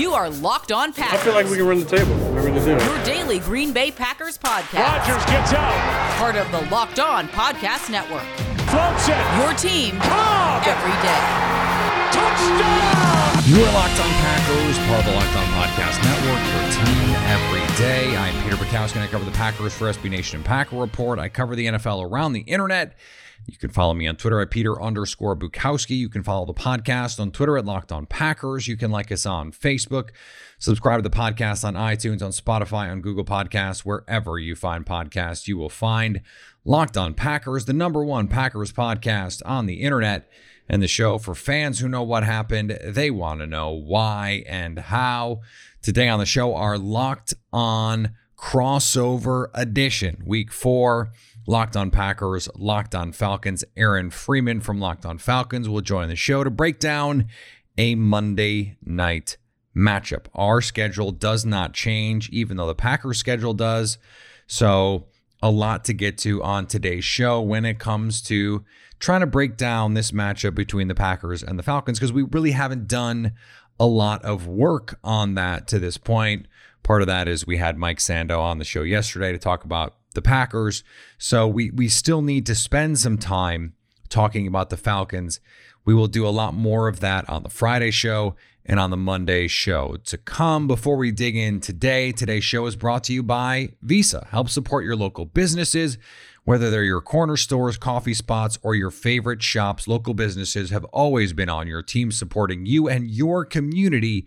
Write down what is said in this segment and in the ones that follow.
You are Locked On Packers. I feel like we can run the table. We're to do. Your daily Green Bay Packers podcast. Rodgers gets out. Part of the Locked On Podcast Network. Floats it. Your team Cobb. every day. Touchdown. You are Locked On Packers, part of the Locked On Podcast Network, your team every day. I'm Peter Bukowski, and I cover the Packers for SB Nation and Packer Report. I cover the NFL around the internet. You can follow me on Twitter at Peter underscore Bukowski. You can follow the podcast on Twitter at Locked On Packers. You can like us on Facebook. Subscribe to the podcast on iTunes, on Spotify, on Google Podcasts, wherever you find podcasts, you will find Locked On Packers, the number one Packers podcast on the internet and the show for fans who know what happened. They want to know why and how. Today on the show, our Locked On crossover edition, week four. Locked on Packers, Locked on Falcons. Aaron Freeman from Locked on Falcons will join the show to break down a Monday night matchup. Our schedule does not change, even though the Packers schedule does. So, a lot to get to on today's show when it comes to trying to break down this matchup between the Packers and the Falcons, because we really haven't done a lot of work on that to this point. Part of that is we had Mike Sando on the show yesterday to talk about the Packers. So we we still need to spend some time talking about the Falcons. We will do a lot more of that on the Friday show and on the Monday show to come. Before we dig in today, today's show is brought to you by Visa. Help support your local businesses, whether they're your corner stores, coffee spots, or your favorite shops. Local businesses have always been on your team supporting you and your community.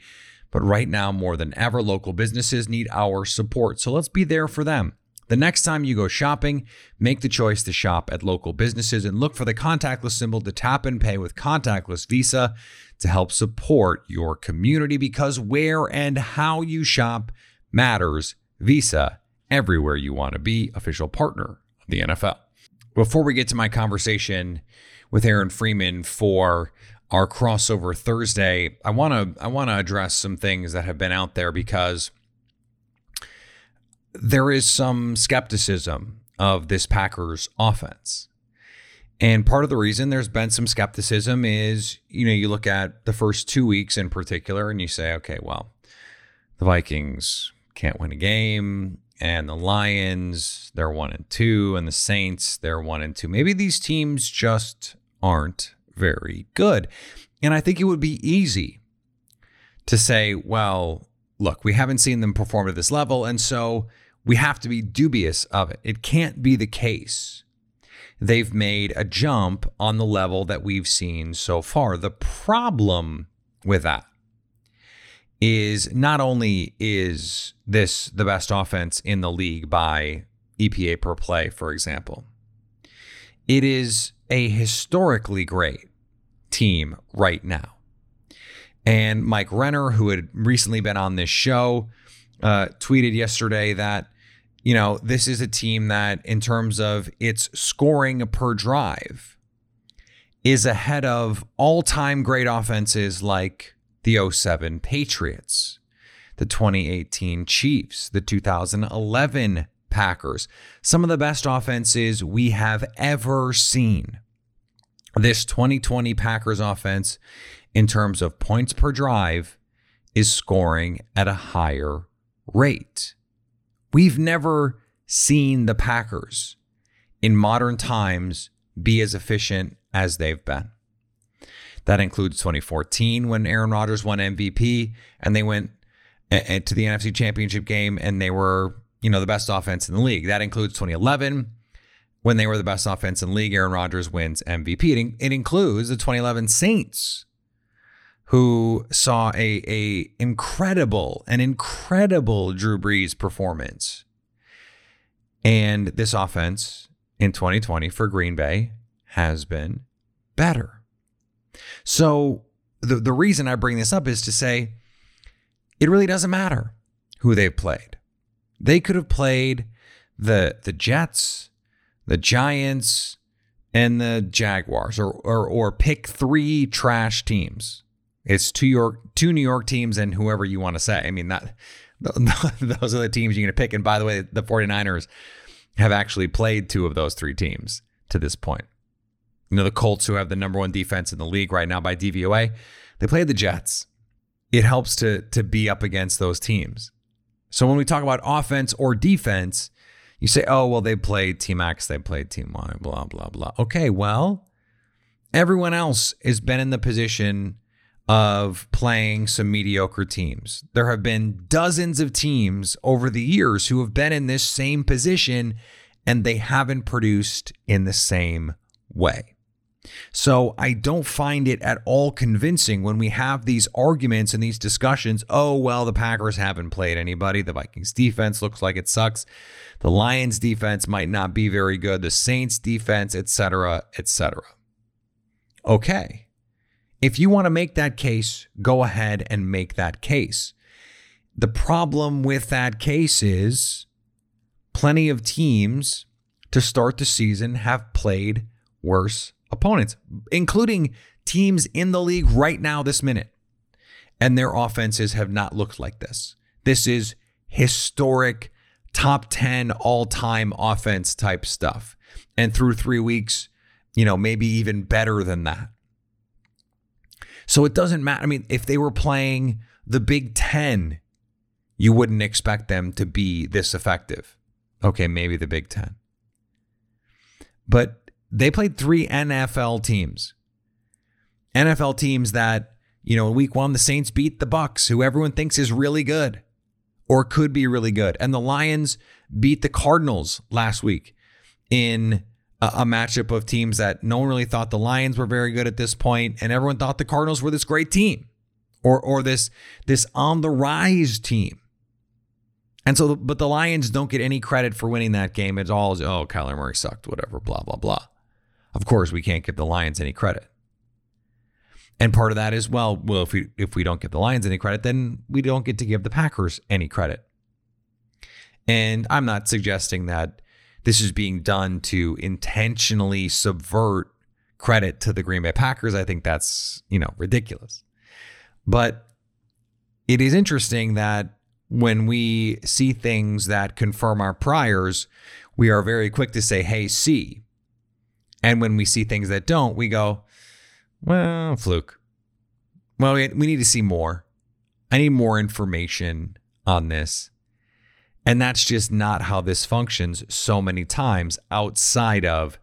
But right now, more than ever, local businesses need our support. So let's be there for them. The next time you go shopping, make the choice to shop at local businesses and look for the contactless symbol to tap and pay with contactless Visa to help support your community because where and how you shop matters. Visa, everywhere you want to be, official partner of the NFL. Before we get to my conversation with Aaron Freeman for our crossover Thursday, I want to I want to address some things that have been out there because there is some skepticism of this Packers offense. And part of the reason there's been some skepticism is, you know, you look at the first two weeks in particular and you say, okay, well, the Vikings can't win a game, and the Lions, they're one and two, and the Saints, they're one and two. Maybe these teams just aren't very good. And I think it would be easy to say, well, look, we haven't seen them perform at this level, and so we have to be dubious of it. It can't be the case. They've made a jump on the level that we've seen so far. The problem with that is not only is this the best offense in the league by EPA per play, for example, it is a historically great team right now. And Mike Renner, who had recently been on this show, uh, tweeted yesterday that, you know, this is a team that, in terms of its scoring per drive, is ahead of all time great offenses like the 07 Patriots, the 2018 Chiefs, the 2011 Packers, some of the best offenses we have ever seen. This 2020 Packers offense, in terms of points per drive, is scoring at a higher rate. We've never seen the Packers in modern times be as efficient as they've been. That includes 2014 when Aaron Rodgers won MVP and they went to the NFC Championship game and they were, you know, the best offense in the league. That includes 2011 when they were the best offense in the league. Aaron Rodgers wins MVP. It includes the 2011 Saints who saw a, a incredible, an incredible Drew Brees performance And this offense in 2020 for Green Bay has been better. So the, the reason I bring this up is to say it really doesn't matter who they've played. They could have played the the Jets, the Giants, and the Jaguars, or or or pick three trash teams. It's two York two New York teams and whoever you want to say. I mean that those are the teams you're going to pick. And by the way, the 49ers have actually played two of those three teams to this point. You know, the Colts, who have the number one defense in the league right now by DVOA, they played the Jets. It helps to to be up against those teams. So when we talk about offense or defense, you say, oh, well, they played Team X, they played Team Y, blah, blah, blah. Okay, well, everyone else has been in the position of playing some mediocre teams. There have been dozens of teams over the years who have been in this same position and they haven't produced in the same way. So I don't find it at all convincing when we have these arguments and these discussions. Oh, well, the Packers haven't played anybody. The Vikings defense looks like it sucks. The Lions defense might not be very good. The Saints defense, etc., etc. Okay. If you want to make that case, go ahead and make that case. The problem with that case is plenty of teams to start the season have played worse opponents, including teams in the league right now, this minute. And their offenses have not looked like this. This is historic top 10 all time offense type stuff. And through three weeks, you know, maybe even better than that. So it doesn't matter. I mean, if they were playing the Big Ten, you wouldn't expect them to be this effective. Okay, maybe the Big Ten. But they played three NFL teams. NFL teams that, you know, in week one, the Saints beat the Bucs, who everyone thinks is really good or could be really good. And the Lions beat the Cardinals last week in a, matchup of teams that no one really thought the Lions were very good at this point, and everyone thought the Cardinals were this great team, or or this this on the rise team. And so, but the Lions don't get any credit for winning that game. It's all oh Kyler Murray sucked, whatever, blah blah blah. Of course, we can't give the Lions any credit. And part of that is well, well, if we if we don't give the Lions any credit, then we don't get to give the Packers any credit. And I'm not suggesting that this is being done to intentionally subvert credit to the Green Bay Packers. I think that's, you know, ridiculous. But it is interesting that when we see things that confirm our priors, we are very quick to say, hey, see. And when we see things that don't, we go, well, fluke. Well, we need to see more. I need more information on this. And that's just not how this functions so many times outside of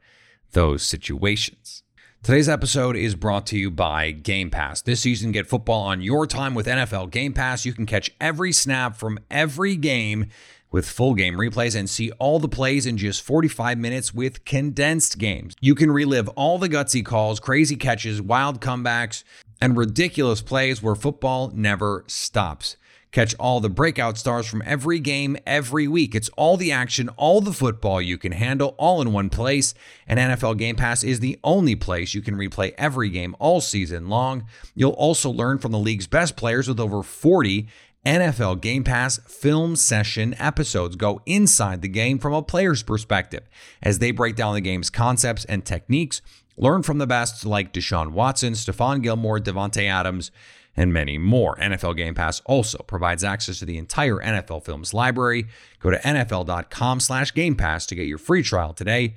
those situations. Today's episode is brought to you by Game Pass. This season, get football on your time with NFL Game Pass. You can catch every snap from every game with full game replays and see all the plays in just 45 minutes with condensed games. You can relive all the gutsy calls, crazy catches, wild comebacks, and ridiculous plays where football never stops. Catch all the breakout stars from every game every week. It's all the action, all the football you can handle, all in one place. And NFL Game Pass is the only place you can replay every game all season long. You'll also learn from the league's best players with over 40 NFL Game Pass film session episodes go inside the game from a player's perspective as they break down the game's concepts and techniques. Learn from the best like Deshaun Watson, Stephon Gilmore, Davante Adams, and many more. NFL Game Pass also provides access to the entire NFL Films library. Go to nfl.com slash Game Pass to get your free trial today.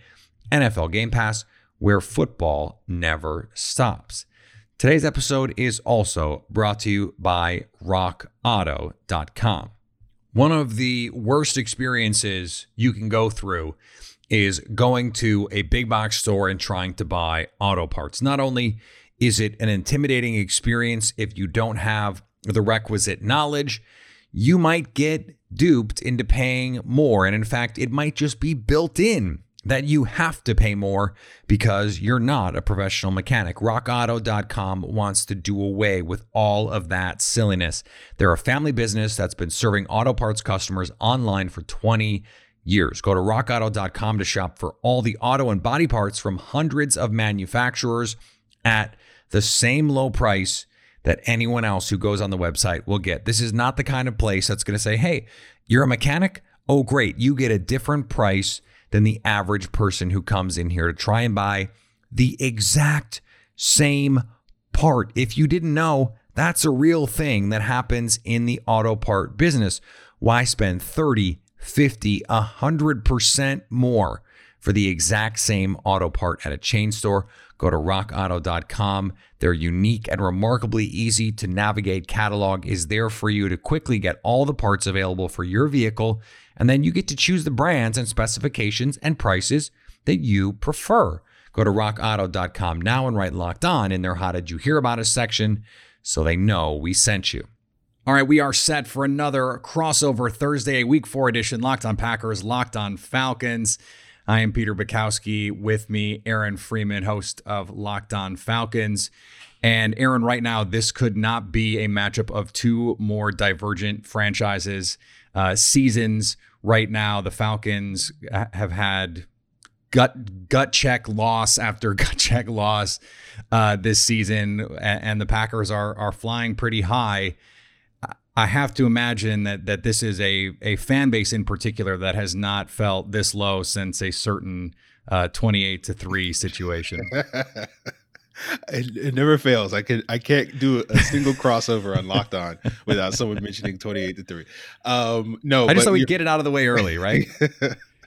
NFL Game Pass, where football never stops. Today's episode is also brought to you by rockauto.com. One of the worst experiences you can go through is going to a big box store and trying to buy auto parts. Not only is it an intimidating experience if you don't have the requisite knowledge, you might get duped into paying more. And in fact, it might just be built in that you have to pay more because you're not a professional mechanic. RockAuto.com wants to do away with all of that silliness. They're a family business that's been serving auto parts customers online for 20 years. Go to rockauto.com to shop for all the auto and body parts from hundreds of manufacturers at the same low price that anyone else who goes on the website will get. This is not the kind of place that's going to say, hey, you're a mechanic? Oh, great. You get a different price than the average person who comes in here to try and buy the exact same part. If you didn't know, that's a real thing that happens in the auto part business. Why spend 30, 50, 100% more for the exact same auto part at a chain store? Go to rockauto.com. Their unique and remarkably easy to navigate catalog is there for you to quickly get all the parts available for your vehicle. And then you get to choose the brands and specifications and prices that you prefer. Go to rockauto.com now and write locked on in their How Did You Hear About Us section so they know we sent you. All right, we are set for another crossover Thursday, week four edition Locked on Packers, Locked on Falcons. I am Peter Bukowski. With me, Aaron Freeman, host of Locked On Falcons. And Aaron, right now, this could not be a matchup of two more divergent franchises. Uh, seasons right now, the Falcons have had gut gut check loss after gut check loss uh, this season, and the Packers are are flying pretty high. I have to imagine that that this is a a fan base in particular that has not felt this low since a certain uh, twenty eight to three situation. It, it, never fails. I can I can't do a single crossover on Locked On without someone mentioning twenty eight to three. Um, no, I just thought we'd get it out of the way early, right?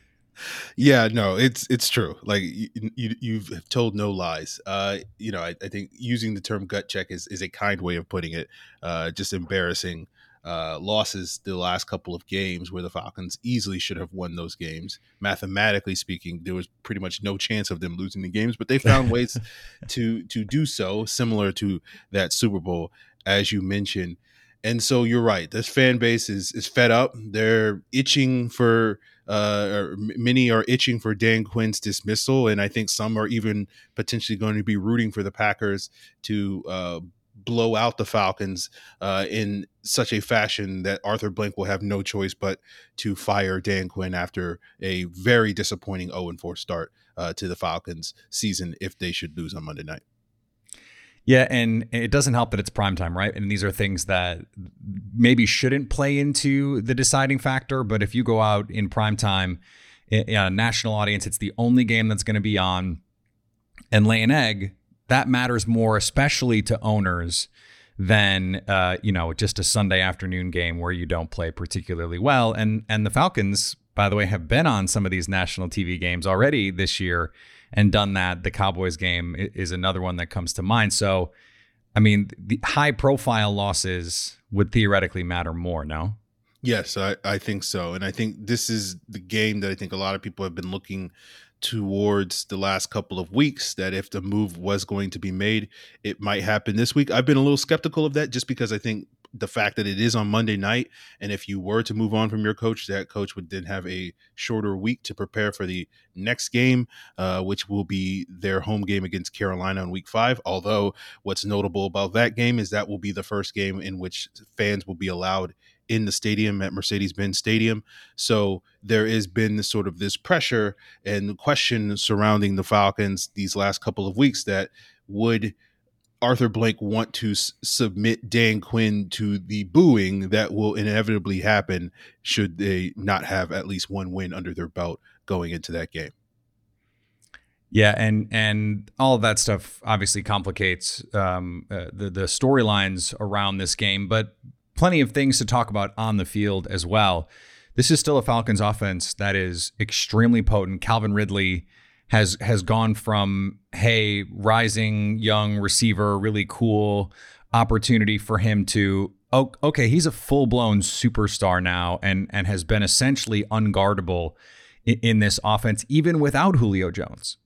yeah, no, it's it's true. Like you, you you've told no lies. Uh, you know, I, I, think using the term gut check is is a kind way of putting it. Uh, just embarrassing uh, losses the last couple of games where the Falcons easily should have won those games. Mathematically speaking, there was pretty much no chance of them losing the games, but they found ways to to do so, similar to that Super Bowl, as you mentioned. And so you're right. This fan base is is fed up. They're itching for uh, or many are itching for Dan Quinn's dismissal, and I think some are even potentially going to be rooting for the Packers to uh, blow out the Falcons uh, in such a fashion that Arthur Blank will have no choice but to fire Dan Quinn after a very disappointing 0 4 start uh, to the Falcons season if they should lose on Monday night. Yeah, and it doesn't help that it's prime time, right? And these are things that maybe shouldn't play into the deciding factor. But if you go out in prime time, in a national audience, it's the only game that's going to be on, and lay an egg. That matters more, especially to owners, than uh, you know just a Sunday afternoon game where you don't play particularly well. And and the Falcons, by the way, have been on some of these national TV games already this year and done that. The Cowboys game is another one that comes to mind. So, I mean, the high profile losses would theoretically matter more, no? Yes, I, I think so. And I think this is the game that I think a lot of people have been looking towards the last couple of weeks that if the move was going to be made, it might happen this week. I've been a little skeptical of that just because I think the fact that it is on Monday night, and if you were to move on from your coach, that coach would then have a shorter week to prepare for the next game, uh, which will be their home game against Carolina on week five. Although, what's notable about that game is that will be the first game in which fans will be allowed in the stadium at Mercedes-Benz Stadium. So there has been sort of this pressure and question surrounding the Falcons these last couple of weeks that would Arthur Blank want to s- submit Dan Quinn to the booing that will inevitably happen should they not have at least one win under their belt going into that game. Yeah, and and all of that stuff obviously complicates um, uh, the the storylines around this game, but plenty of things to talk about on the field as well. This is still a Falcons offense that is extremely potent. Calvin Ridley has has gone from hey rising young receiver really cool opportunity for him to oh, okay he's a full blown superstar now and and has been essentially unguardable in, in this offense even without Julio Jones.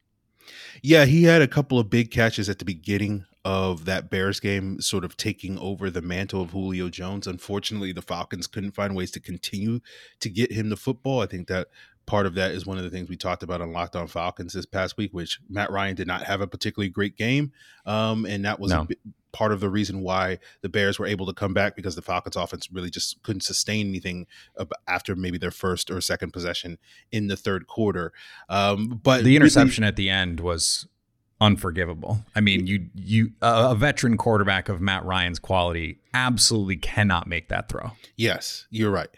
Yeah, he had a couple of big catches at the beginning of that Bears game, sort of taking over the mantle of Julio Jones. Unfortunately, the Falcons couldn't find ways to continue to get him the football. I think that part of that is one of the things we talked about on Locked On Falcons this past week, which Matt Ryan did not have a particularly great game, um, and that was No. part of the reason why the Bears were able to come back because the Falcons offense really just couldn't sustain anything after maybe their first or second possession in the third quarter. Um, but the really- interception at the end was unforgivable. I mean, you you a a veteran quarterback of Matt Ryan's quality absolutely cannot make that throw. Yes, you're right.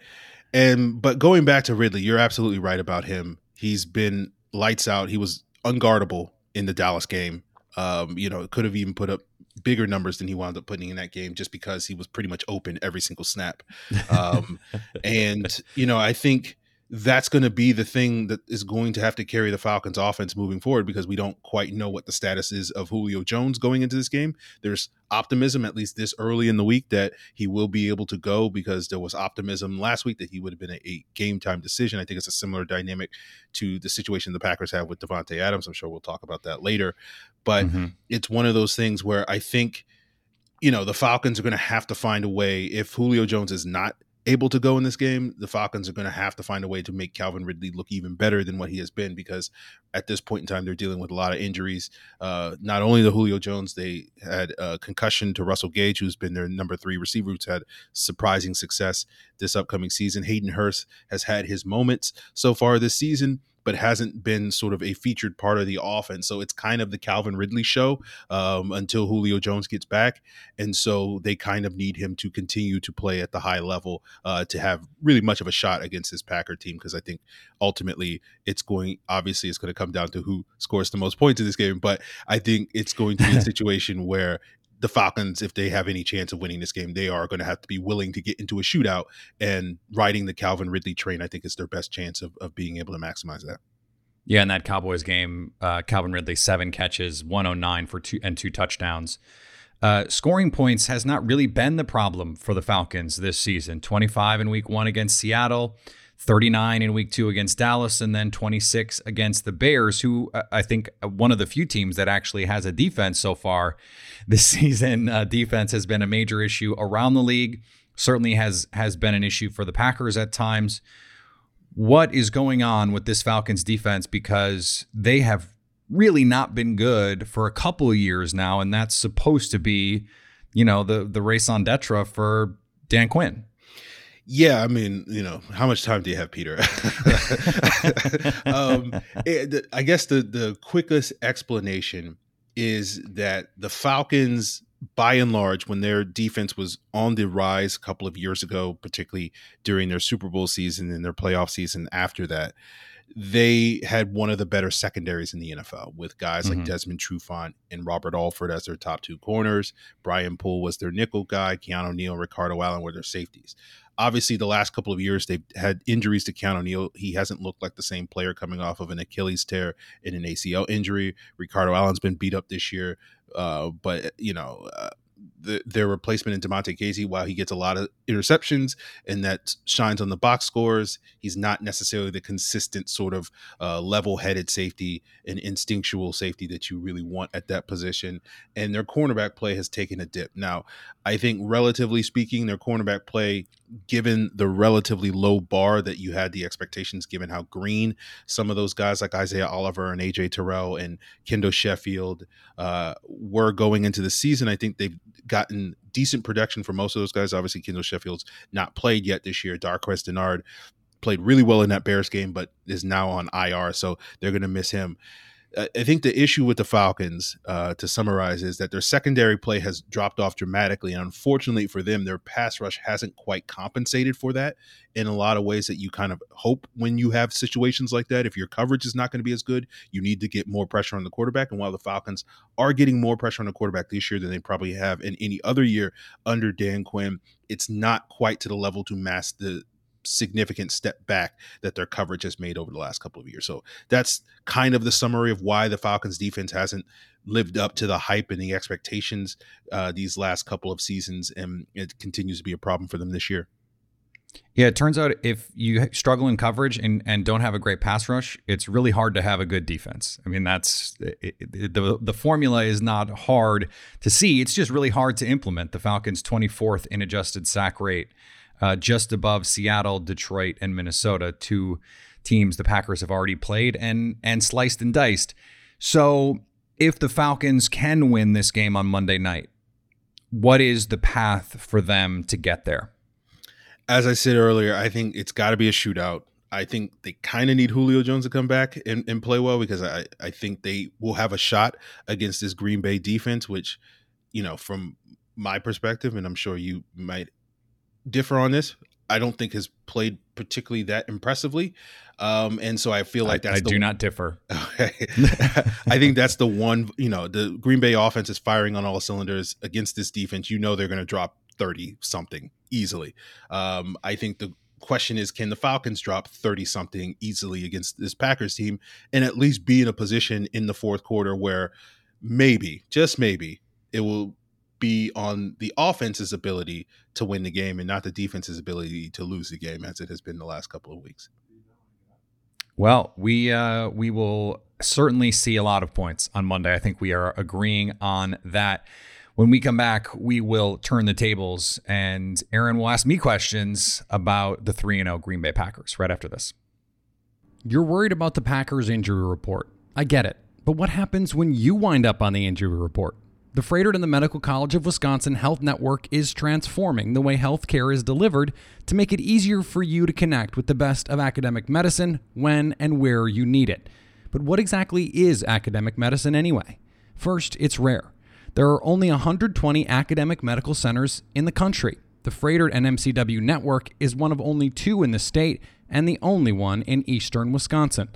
And but going back to Ridley, you're absolutely right about him. He's been lights out. He was unguardable in the Dallas game. Um, you know, could have even put up bigger numbers than he wound up putting in that game just because he was pretty much open every single snap. Um, and you know, I think that's going to be the thing that is going to have to carry the Falcons offense moving forward because we don't quite know what the status is of Julio Jones going into this game. There's optimism, at least this early in the week, that he will be able to go because there was optimism last week that he would have been a, a game time decision. I think it's a similar dynamic to the situation the Packers have with Davante Adams. I'm sure we'll talk about that later. But Mhm. it's one of those things where I think, you know, the Falcons are going to have to find a way. If Julio Jones is not able to go in this game, the Falcons are going to have to find a way to make Calvin Ridley look even better than what he has been because at this point in time, they're dealing with a lot of injuries. Uh, not only the Julio Jones, they had a concussion to Russell Gage, who's been their number three receiver, who's had surprising success this upcoming season. Hayden Hurst has had his moments so far this season. But hasn't been sort of a featured part of the offense. So it's kind of the Calvin Ridley show um, until Julio Jones gets back. And so they kind of need him to continue to play at the high level uh, to have really much of a shot against this Packer team. Because I think ultimately it's going, obviously, it's going to come down to who scores the most points in this game. But I think it's going to be a situation where the Falcons, if they have any chance of winning this game, they are going to have to be willing to get into a shootout. And riding the Calvin Ridley train, I think, is their best chance of, of being able to maximize that. Yeah, in that Cowboys game, uh, Calvin Ridley seven catches, 109 for two and two touchdowns. Uh, scoring points has not really been the problem for the Falcons this season. 25 in Week One against Seattle, 39 in Week Two against Dallas, and then 26 against the Bears, who uh, I think uh, one of the few teams that actually has a defense so far this season. Uh, defense has been a major issue around the league. Certainly has has been an issue for the Packers at times what is going on with this Falcons defense because they have really not been good for a couple of years now, and that's supposed to be, you know, the the raison d'etre for Dan Quinn. Yeah, I mean, you know, how much time do you have, Peter? um, it- the- I guess the the quickest explanation is that the Falcons, by and large, when their defense was on the rise a couple of years ago, particularly during their Super Bowl season and their playoff season after that, they had one of the better secondaries in the NFL with guys like Mhm. Desmond Trufant and Robert Alford as their top two corners. Brian Poole was their nickel guy. Keanu Neal, and Ricardo Allen were their safeties. Obviously, the last couple of years they've had injuries to Keanu Neal. He hasn't looked like the same player coming off of an Achilles tear and an ACL injury. Ricardo Allen's been beat up this year, uh, but you know. Uh, the, their replacement in Damontae Kazee, while he gets a lot of interceptions and that shines on the box scores, he's not necessarily the consistent sort of uh, level-headed safety and instinctual safety that you really want at that position. And their cornerback play has taken a dip. Now, I think relatively speaking, their cornerback play, given the relatively low bar that you had the expectations, given how green some of those guys like Isaiah Oliver and AJ Terrell and Kendall Sheffield uh, were going into the season, I think they've gotten decent production for most of those guys. Obviously, Kendall Sheffield's not played yet this year. Darqueze Dennard played really well in that Bears game, but is now on IR, so they're going to miss him. I think the issue with the Falcons, uh, to summarize, is that their secondary play has dropped off dramatically. And unfortunately for them, their pass rush hasn't quite compensated for that in a lot of ways that you kind of hope when you have situations like that. If your coverage is not going to be as good, you need to get more pressure on the quarterback. And while the Falcons are getting more pressure on the quarterback this year than they probably have in any other year under Dan Quinn, it's not quite to the level to mask the significant step back that their coverage has made over the last couple of years. So that's kind of the summary of why the Falcons defense hasn't lived up to the hype and the expectations uh, these last couple of seasons, and it continues to be a problem for them this year. Yeah, it turns out if you struggle in coverage and, and don't have a great pass rush, it's really hard to have a good defense. I mean, that's it, it, the the formula is not hard to see. It's just really hard to implement. The Falcons' 24th in adjusted sack rate uh, just above Seattle, Detroit, and Minnesota, two teams the Packers have already played and and sliced and diced. So if the Falcons can win this game on Monday night, what is the path for them to get there? As I said earlier, I think it's got to be a shootout. I think they kind of need Julio Jones to come back and, and play well because I, I think they will have a shot against this Green Bay defense, which, you know, from my perspective, and I'm sure you might differ on this, I don't think has played particularly that impressively. Um, and so I feel like that's I, I do not differ. Okay. I think that's the one, you know, the Green Bay offense is firing on all cylinders against this defense. You know, they're going to drop 30 something easily. Um, I think the question is can the Falcons drop 30 something easily against this Packers team and at least be in a position in the fourth quarter where maybe, just maybe, it will be on the offense's ability to win the game and not the defense's ability to lose the game as it has been the last couple of weeks. Well, we uh, we will certainly see a lot of points on Monday. I think we are agreeing on that. When we come back, we will turn the tables, and Aaron will ask me questions about the three and zero Green Bay Packers right after this. You're worried about the Packers injury report. I get it, but what happens when you wind up on the injury report? The Froedtert and the Medical College of Wisconsin Health Network is transforming the way healthcare is delivered to make it easier for you to connect with the best of academic medicine when and where you need it. But what exactly is academic medicine anyway? First, it's rare. There are only 120 academic medical centers in the country. The Froedtert and MCW network is one of only two in the state and the only one in eastern Wisconsin.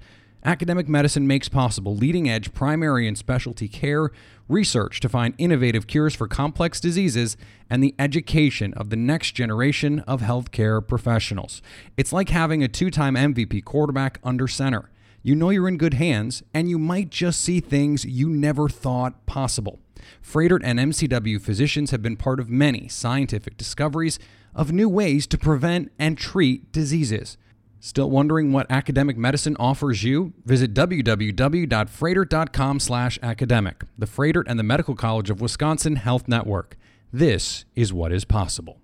Academic medicine makes possible leading edge primary and specialty care, research to find innovative cures for complex diseases, and the education of the next generation of healthcare professionals. It's like having a two time MVP quarterback under center. You know you're in good hands, and you might just see things you never thought possible. Froedtert and MCW physicians have been part of many scientific discoveries of new ways to prevent and treat diseases. Still wondering what academic medicine offers you? Visit www.froedtert.com slash academic, the Froedtert and the Medical College of Wisconsin Health Network. This is what is possible.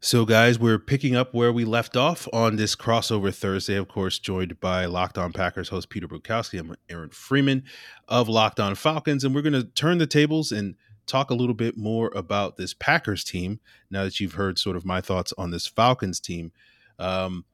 So, guys, we're picking up where we left off on this crossover Thursday, of course, joined by Locked On Packers host Peter Bukowski. I'm Aaron Freeman of Locked On Falcons, and we're going to turn the tables and talk a little bit more about this Packers team now that you've heard sort of my thoughts on this Falcons team. Um,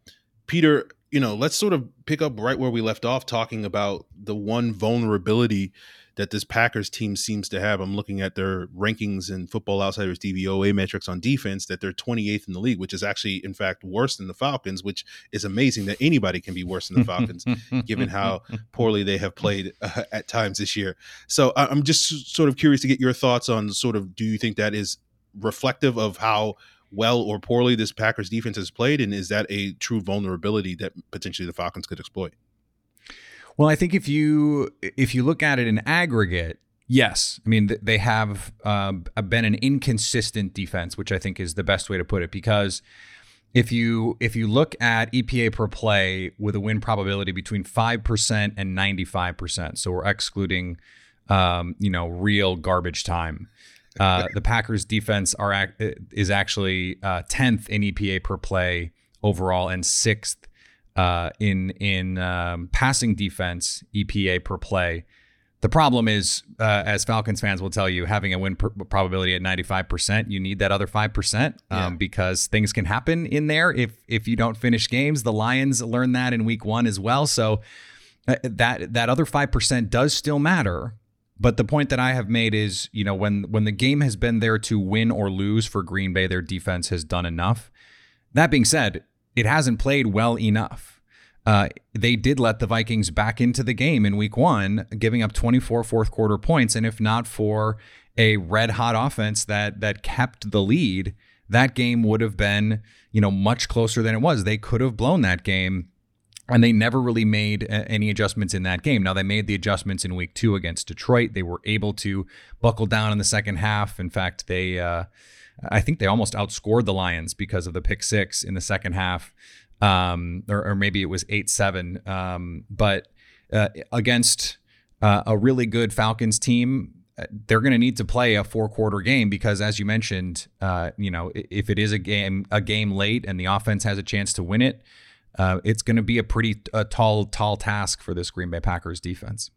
Peter, you know, let's sort of pick up right where we left off talking about the one vulnerability that this Packers team seems to have. I'm looking at their rankings in Football Outsiders DVOA metrics on defense that they're 28th in the league, which is actually, in fact, worse than the Falcons, which is amazing that anybody can be worse than the Falcons, given how poorly they have played uh, at times this year. So I'm just sort of curious to get your thoughts on sort of do you think that is reflective of how well or poorly this Packers defense has played, and is that a true vulnerability that potentially the Falcons could exploit? Well, I think if you if you look at it in aggregate, yes. I mean, they have uh, been an inconsistent defense, which I think is the best way to put it. Because if you if you look at EPA per play with a win probability between five percent and ninety five percent, so we're excluding um, you know real garbage time. Uh, the Packers defense are is actually uh, tenth in EPA per play overall and sixth uh, in in um, passing defense EPA per play. The problem is, uh, as Falcons fans will tell you, having a win probability at 95%, you need that other 5% um, yeah. because things can happen in there if if you don't finish games. The Lions learned that in week one as well. So uh, that that other 5% does still matter. But the point that I have made is, you know, when when the game has been there to win or lose for Green Bay, their defense has done enough. That being said, it hasn't played well enough. Uh, they did let the Vikings back into the game in week one, giving up 24 fourth quarter points. And if not for a red hot offense that that kept the lead, that game would have been, you know, much closer than it was. They could have blown that game. And they never really made any adjustments in that game. Now, they made the adjustments in week two against Detroit. They were able to buckle down in the second half. In fact, they, uh, I think they almost outscored the Lions because of the pick six in the second half, um, or, or, maybe it was eight seven. Um, but uh, against uh, a really good Falcons team, they're going to need to play a four quarter game because, as you mentioned, uh, you know, if it is a game a game late and the offense has a chance to win it, uh, it's going to be a pretty a tall tall task for this Green Bay Packers defense.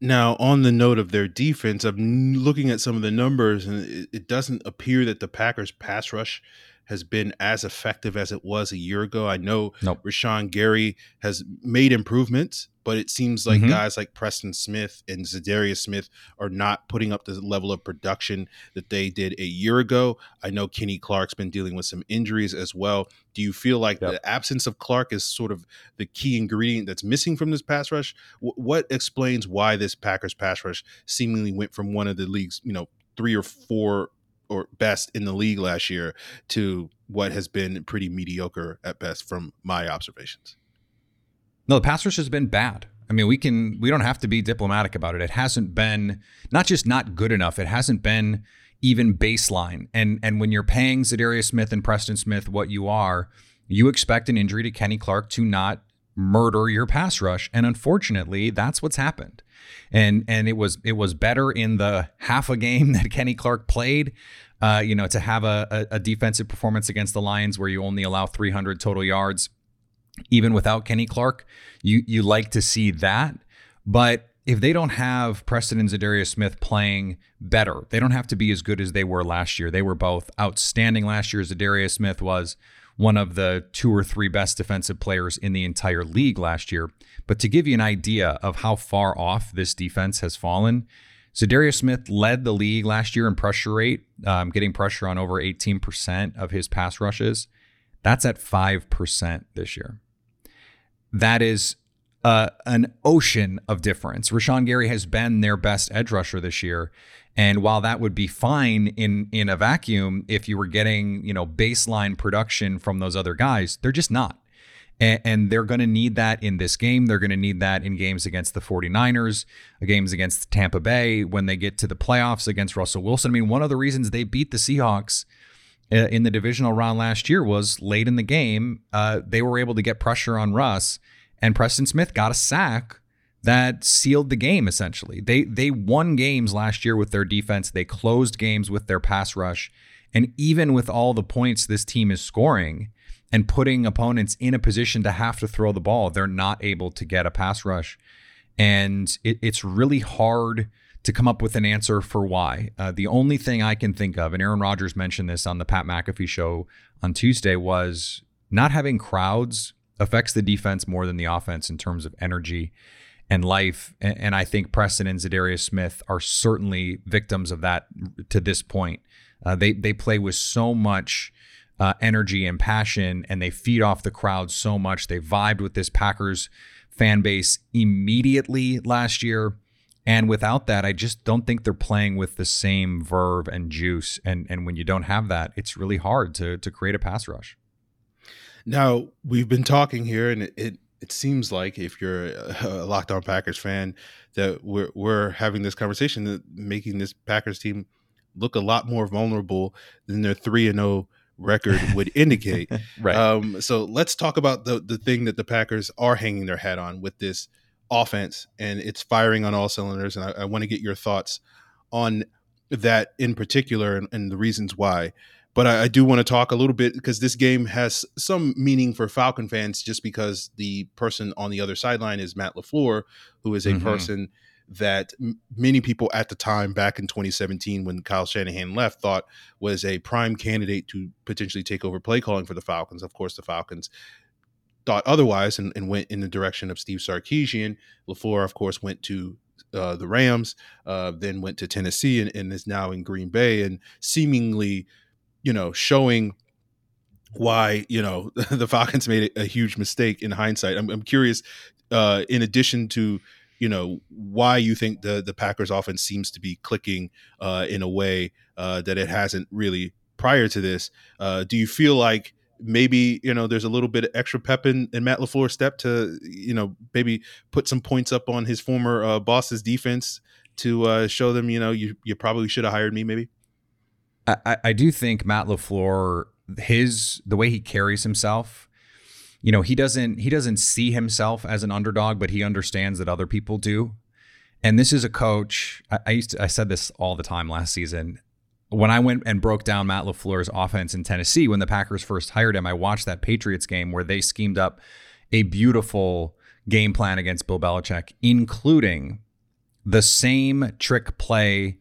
Now, on the note of their defense, I'm looking at some of the numbers, and it, it doesn't appear that the Packers' pass rush has been as effective as it was a year ago. I know Nope. Rashan Gary has made improvements, but it seems like Mhm. guys like Preston Smith and Za'Darius Smith are not putting up the level of production that they did a year ago. I know Kenny Clark's been dealing with some injuries as well. Do you feel like Yep. the absence of Clark is sort of the key ingredient that's missing from this pass rush? Wh- what explains why this Packers pass rush seemingly went from one of the league's, you know, three or four or best in the league last year to what has been pretty mediocre at best from my observations. No, the pass rush has been bad. I mean, we can we don't have to be diplomatic about it. It hasn't been not just not good enough. It hasn't been even baseline. And and when you're paying Za'Darius Smith and Preston Smith what you are, you expect an injury to Kenny Clark to not murder your pass rush. And unfortunately, that's what's happened. And and it was it was better in the half a game that Kenny Clark played. Uh, you know, to have a, a, a defensive performance against the Lions where you only allow 300 total yards even without Kenny Clark. You you like to see that, but if they don't have Preston and Za'Darius Smith playing better, they don't have to be as good as they were last year. They were both outstanding last year. Za'Darius Smith was one of the two or three best defensive players in the entire league last year. But to give you an idea of how far off this defense has fallen, Za'Darius Smith led the league last year in pressure rate, um, getting pressure on over 18% of his pass rushes. That's at 5% this year that is uh, an ocean of difference. Rashan Gary has been their best edge rusher this year, and while that would be fine in in a vacuum, if you were getting you know baseline production from those other guys, they're just not. And, and they're going to need that in this game. They're going to need that in games against the 49ers, games against Tampa Bay, when they get to the playoffs against Russell Wilson. I mean, one of the reasons they beat the Seahawks in the divisional round last year was late in the game. Uh, they were able to get pressure on Russ, and Preston Smith got a sack that sealed the game. Essentially, they they won games last year with their defense. They closed games with their pass rush, and even with all the points this team is scoring and putting opponents in a position to have to throw the ball, they're not able to get a pass rush, and it, it's really hard to come up with an answer for why. Uh, the only thing I can think of, and Aaron Rodgers mentioned this on the Pat McAfee show on Tuesday, was not having crowds affects the defense more than the offense in terms of energy and life. And, and I think Preston and Za'Darius Smith are certainly victims of that to this point. Uh, they they play with so much uh, energy and passion, and they feed off the crowd so much. They vibed with this Packers fan base immediately last year. And without that, I just don't think they're playing with the same verve and juice. And and when you don't have that, it's really hard to to create a pass rush. Now we've been talking here, and it it, it seems like if you're a Locked On Packers fan, that we're we're having this conversation, that making this Packers team look a lot more vulnerable than their three and zero record would indicate. Right. Um, so let's talk about the the thing that the Packers are hanging their hat on with this offense, and it's firing on all cylinders. And I, I want to get your thoughts on that in particular and, and the reasons why. But I, I do want to talk a little bit because this game has some meaning for Falcon fans, just because the person on the other sideline is Matt Lafleur, who is a Mhm. person that m- many people at the time back in 2017 when Kyle Shanahan left thought was a prime candidate to potentially take over play calling for the Falcons. Of course, the Falcons thought otherwise and, and went in the direction of Steve Sarkisian. LaFleur, of course, went to uh, the Rams, uh, then went to Tennessee and, and is now in Green Bay and seemingly, you know, showing why, you know, the Falcons made a, huge mistake in hindsight. I'm, I'm curious, uh, in addition to, you know, why you think the, the Packers offense seems to be clicking uh, in a way uh, that it hasn't really prior to this. Uh, do you feel like maybe you know there's a little bit of extra pep in, in Matt Lafleur's step to you know maybe put some points up on his former uh, boss's defense to uh, show them you know you you probably should have hired me maybe. I, I- do think Matt Lafleur, his the way he carries himself, you know, he doesn't he doesn't see himself as an underdog, but he understands that other people do. and this is a coach. I, I used to, I said this all the time last season. When I went and broke down Matt LaFleur's offense in Tennessee when the Packers first hired him, I watched that Patriots game where they schemed up a beautiful game plan against Bill Belichick, including the same trick play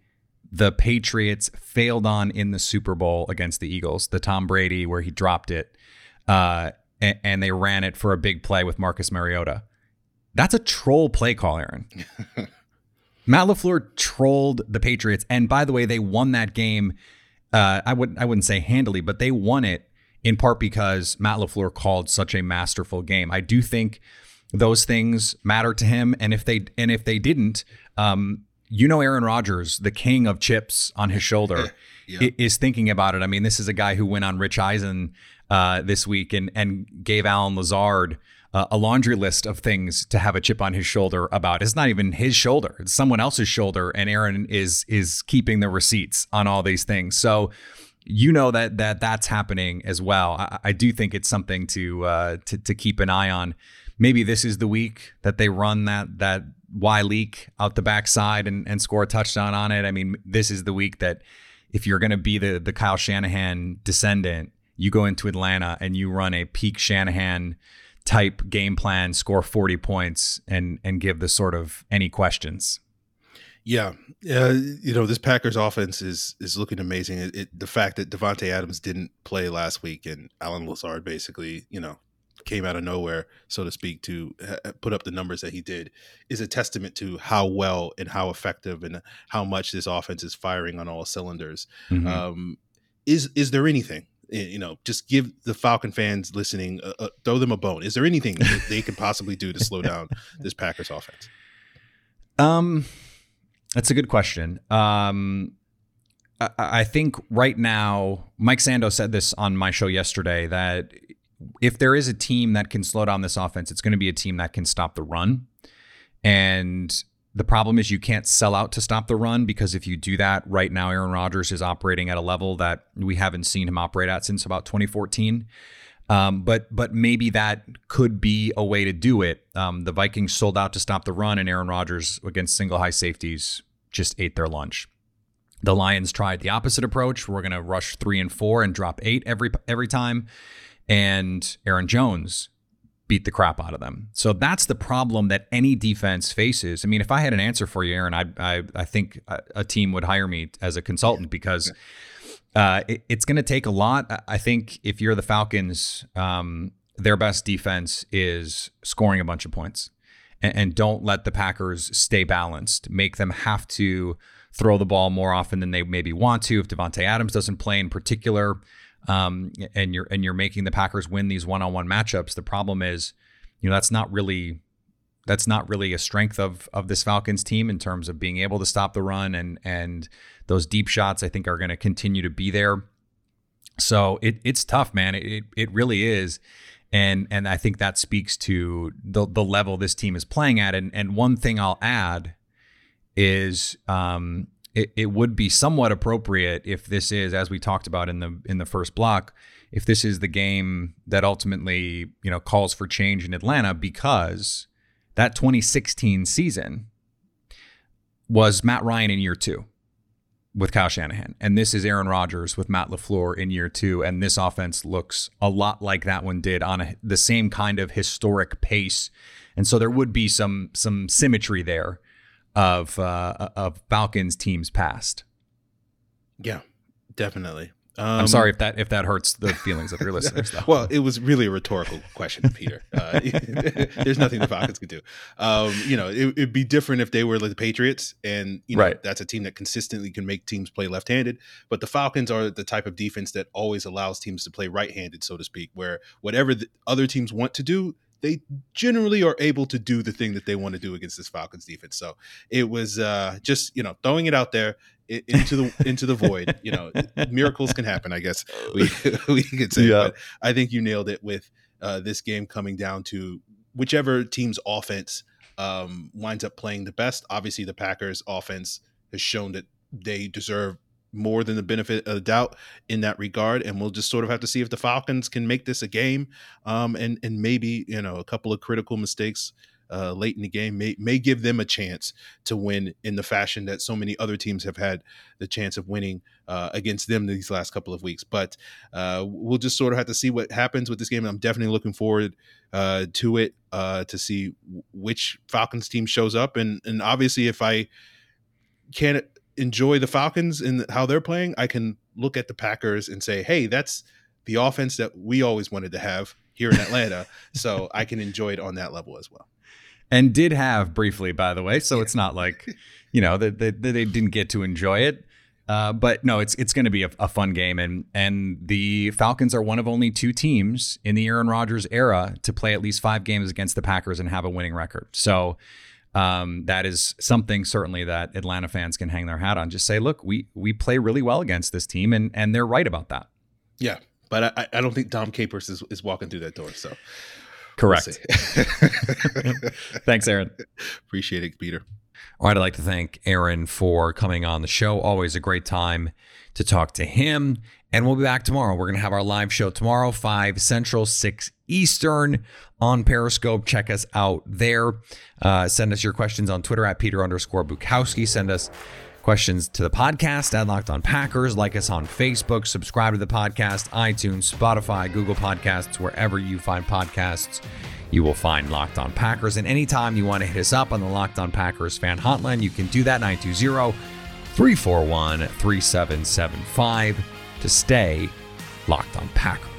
the Patriots failed on in the Super Bowl against the Eagles, the Tom Brady where he dropped it, uh, and, and they ran it for a big play with Marcus Mariota. That's a troll play call, Aaron. Matt LaFleur trolled the Patriots, and by the way, they won that game. Uh, I wouldn't I wouldn't say handily, but they won it in part because Matt LaFleur called such a masterful game. I do think those things matter to him, and if they and if they didn't, um, you know, Aaron Rodgers, the king of chips on his shoulder, Yeah. is thinking about it. I mean, this is a guy who went on Rich Eisen uh, this week and and gave Allen Lazard uh, a laundry list of things to have a chip on his shoulder about. It's not even his shoulder; it's someone else's shoulder, and Aaron is is keeping the receipts on all these things. So. You know that that that's happening as well. I, I do think it's something to uh, to to keep an eye on. Maybe this is the week that they run that that Y leak out the backside and, and score a touchdown on it. I mean, this is the week that if you're going to be the the Kyle Shanahan descendant, you go into Atlanta and you run a peak Shanahan type game plan, score 40 points, and and give the sort of any questions. Yeah, uh, you know this Packers offense is is looking amazing. It, it, the fact that Davante Adams didn't play last week and Allen Lazard basically, you know, came out of nowhere, so to speak, to uh, put up the numbers that he did, is a testament to how well and how effective and how much this offense is firing on all cylinders. Mhm. Um, is is there anything? Eh, You know, just give the Falcon fans listening, uh, uh, throw them a bone. Is there anything that they can possibly do to slow down this Packers offense? Um, that's a good question. Um, I, I think right now, Mike Sando said this on my show yesterday that if there is a team that can slow down this offense, it's going to be a team that can stop the run. And the problem is you can't sell out to stop the run because if you do that right now, Aaron Rodgers is operating at a level that we haven't seen him operate at since about 2014. Um, but but maybe that could be a way to do it. Um, the Vikings sold out to stop the run, and Aaron Rodgers against single high safeties just ate their lunch. The Lions tried the opposite approach. We're going to rush three and four and drop eight every every time, and Aaron Jones beat the crap out of them. So that's the problem that any defense faces. I mean, if I had an answer for you, Aaron, I I, I think a, team would hire me as a consultant because uh, it- it's going to take a lot. I- I think if you're the Falcons, um, their best defense is scoring a bunch of points, and, and don't let the Packers stay balanced. Make them have to throw the ball more often than they maybe want to. If Davante Adams doesn't play in particular, um, and you're and you're making the Packers win these one-on-one matchups, the problem is, you know, that's not really that's not really a strength of of this Falcons team in terms of being able to stop the run and and those deep shots I think are going to continue to be there. So it it's tough, man. It it really is. And and I think that speaks to the the level this team is playing at. And and one thing I'll add is um it, it would be somewhat appropriate if this is, as we talked about in the in the first block, if this is the game that ultimately, you know, calls for change in Atlanta because that 2016 season was Matt Ryan in year two with Kyle Shanahan. And this is Aaron Rodgers with Matt LaFleur in year two. And this offense looks a lot like that one did on a, the same kind of historic pace. And so there would be some some symmetry there of uh, of Falcons teams past. Yeah, definitely. Um, I'm sorry if that if that hurts the feelings of your listeners though. Well, it was really a rhetorical question, Peter. Uh, there's nothing the Falcons could do. Um, you know, it, it'd be different if they were like the Patriots, and you know Right. that's a team that consistently can make teams play left-handed. But the Falcons are the type of defense that always allows teams to play right-handed, so to speak, where whatever the other teams want to do. They generally are able to do the thing that they want to do against this Falcons defense. So it was uh, just you know throwing it out there into the into the void. You know, miracles can happen. I guess we we could say. Yeah. But I think you nailed it with uh, this game coming down to whichever team's offense um, winds up playing the best. Obviously, the Packers' offense has shown that they deserve more than the benefit of the doubt in that regard, and we'll just sort of have to see if the Falcons can make this a game, um, and and maybe you know a couple of critical mistakes uh, late in the game may may give them a chance to win in the fashion that so many other teams have had the chance of winning uh, against them these last couple of weeks. But uh, we'll just sort of have to see what happens with this game. I'm definitely looking forward uh, to it uh, to see which Falcons team shows up, and and obviously if I can't enjoy the Falcons and how they're playing, I can look at the Packers and say, hey, that's the offense that we always wanted to have here in Atlanta. so I can enjoy it on that level as well. And did have briefly, by the way. So yeah. it's not like, you know, that they, they, they, didn't get to enjoy it. Uh, but no, it's it's going to be a, a, fun game, and and the Falcons are one of only two teams in the Aaron Rodgers era to play at least five games against the Packers and have a winning record. So um, that is something certainly that Atlanta fans can hang their hat on. Just say, look, we we play really well against this team, and and they're right about that. Yeah, but I, I don't think Dom Capers is, is walking through that door. So correct. We'll Thanks, Aaron. Appreciate it, Peter. All right, I'd like to thank Aaron for coming on the show. Always a great time to talk to him. And we'll be back tomorrow. We're going to have our live show tomorrow, 5 Central, 6 Eastern on Periscope. Check us out there. Uh, send us your questions on Twitter at Peter underscore Bukowski. Send us questions to the podcast at Locked On Packers. Like us on Facebook. Subscribe to the podcast, iTunes, Spotify, Google Podcasts, wherever you find podcasts. You will find Locked On Packers. And anytime you want to hit us up on the Locked On Packers fan hotline, you can do that 920 341 3775 to stay locked on Packers.